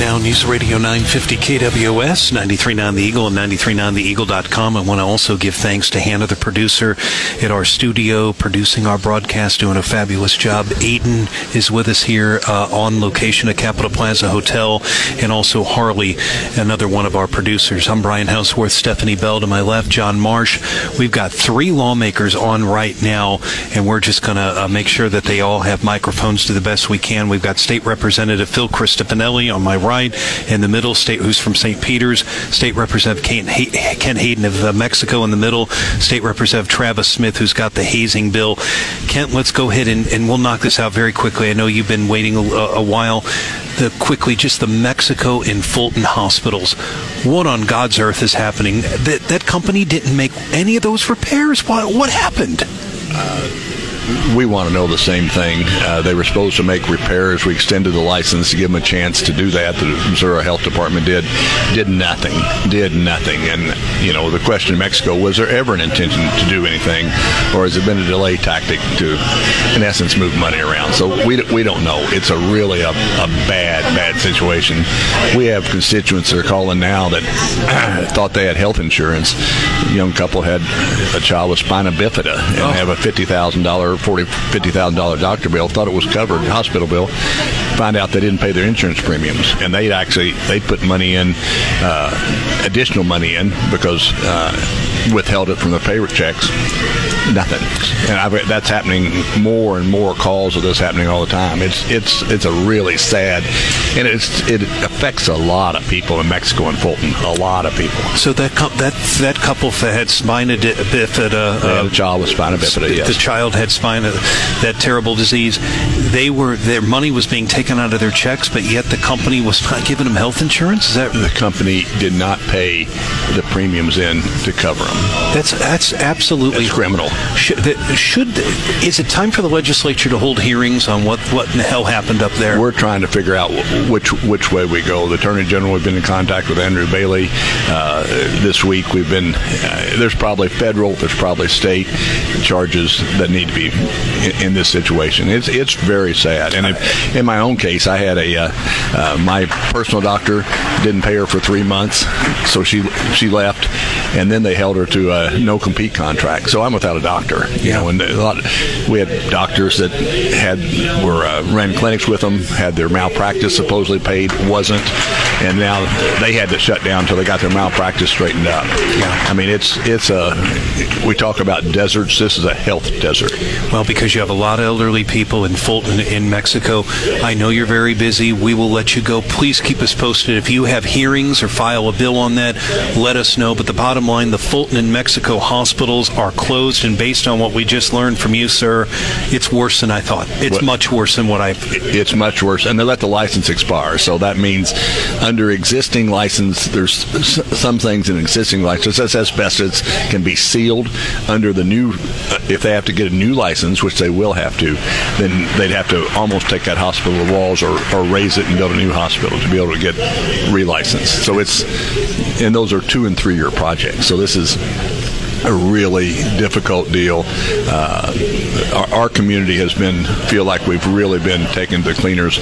Now, News Radio 950 KWOS, 93.9 The Eagle, and 93.9TheEagle.com. I want to also give thanks to Hannah, the producer at our studio, producing our broadcast, doing a fabulous job. Aiden is with us here uh, on location at Capitol Plaza Hotel, and also Harley, another one of our producers. I'm Brian Houseworth, Stephanie Bell to my left, John Marsh. We've got three lawmakers on right now, and we're just going to uh, make sure that they all have microphones to the best we can. We've got State Representative Phil Christofanelli on my right right. In the middle, state who's from St. Peter's, State Representative Kent Haden of uh, Mexico. In the middle, State Representative Travis Smith, who's got the hazing bill. Kent, let's go ahead and, and we'll knock this out very quickly. I know you've been waiting a, a while. The quickly, just the Mexico and Fulton hospitals. What on God's earth is happening? That that company didn't make any of those repairs. What what happened? Uh, we want to know the same thing. Uh, they were supposed to make repairs. We extended the license to give them a chance to do that. The Missouri Health Department did did nothing, did nothing. And you know, the question in Mexico was there ever an intention to do anything, or has it been a delay tactic to, in essence, move money around? So we we don't know. It's a really a, a bad bad situation. We have constituents that are calling now that thought they had health insurance. A young couple had a child with spina bifida and oh. have a fifty thousand dollar forty fifty thousand dollar doctor bill, thought it was covered, hospital bill. Find out they didn't pay their insurance premiums, and they actually they put money in, uh, additional money in because uh, withheld it from the payroll checks nothing. And I've, that's happening more and more calls of this happening all the time. It's it's it's a really sad, and it's it affects a lot of people in Mexico and Fulton. A lot of people. So that that that couple had spina bifida, uh, the child with spina bifida. Yes. The child had spina, that terrible disease. They were their money was being taken out of their checks, but yet the company was not giving them health insurance. Is that the company did not pay the premiums in to cover them? That's that's absolutely that's criminal. Should, should is it time for the legislature to hold hearings on what what in the hell happened up there? We're trying to figure out which which way we go. The attorney general we've been in contact with Andrew Bailey uh, this week. We've been uh, there's probably federal, there's probably state charges that need to be in, in this situation. It's it's very sad. And if, in my own case, I had a uh, uh, my personal doctor didn't pay her for three months, so she she left, and then they held her to a no compete contract. So I'm without a doctor. You know, and a lot, we had doctors that had were uh, ran clinics with them, had their malpractice supposedly paid, wasn't, and now they had to shut down until they got their malpractice straightened up. Yeah, I mean it's it's a we talk about deserts. This is a health desert. Well, because you have a lot of elderly people in Fulton in Mexico. I know you're very busy. We will let you go. Please keep us posted. If you have hearings or file a bill on that, let us know. But the bottom line, the Fulton in Mexico hospitals are closed, and based on what we just learned from you, sir, it's worse than I thought. It's much worse than what I. It's much worse, and they let the license expire. So that means under existing license, there's some things in existing license, as asbestos, can be sealed. Under the new, uh, if they have to get a new license, which they will have to, then they'd have to almost take that hospital walls or, or raise it and build a new hospital to be able to get relicensed. So it's, and those are two and three year projects. So this is a really difficult deal. Uh, our, our, community has been feel like we've really been taken to cleaners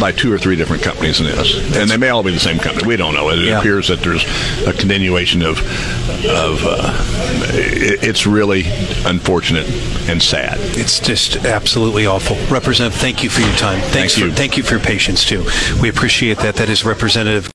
by two or three different companies in this, and they may all be the same company. We don't know. It yeah. appears that there's a continuation of of. Uh, it, it's really unfortunate and sad. It's just absolutely awful. Representative, thank you for your time. Thanks thank you. For, thank you for your patience too. We appreciate that. That is Representative.